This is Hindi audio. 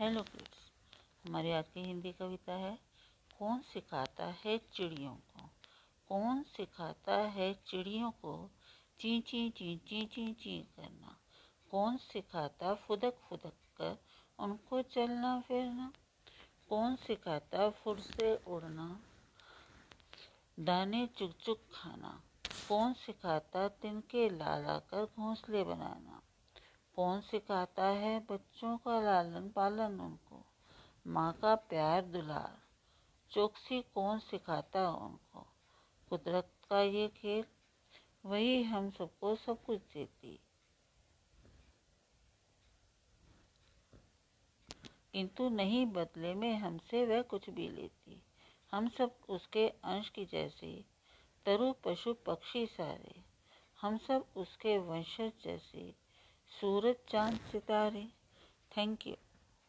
हेलो किड्स हमारी आज की हिंदी कविता है, कौन सिखाता है चिड़ियों को? कौन सिखाता है चिड़ियों को ची ची ची ची ची ची करना? कौन सिखाता फुदक फुदक कर उनको चलना फिरना? कौन सिखाता फुर से उड़ना? दाने चुग चुग खाना? कौन सिखाता तिनके लाला कर घोंसले बनाना? कौन सिखाता है बच्चों का लालन पालन उनको? माँ का प्यार दुलार। चौकसी कौन सिखाता है उनको? कुदरत का ये खेल, वही हम सबको सब कुछ देती। किंतु नहीं बदले में हमसे वह कुछ भी लेती। हम सब उसके अंश की जैसे, तरु पशु पक्षी सारे। हम सब उसके वंशज जैसे। सूरज चाँद सितारे। Thank you.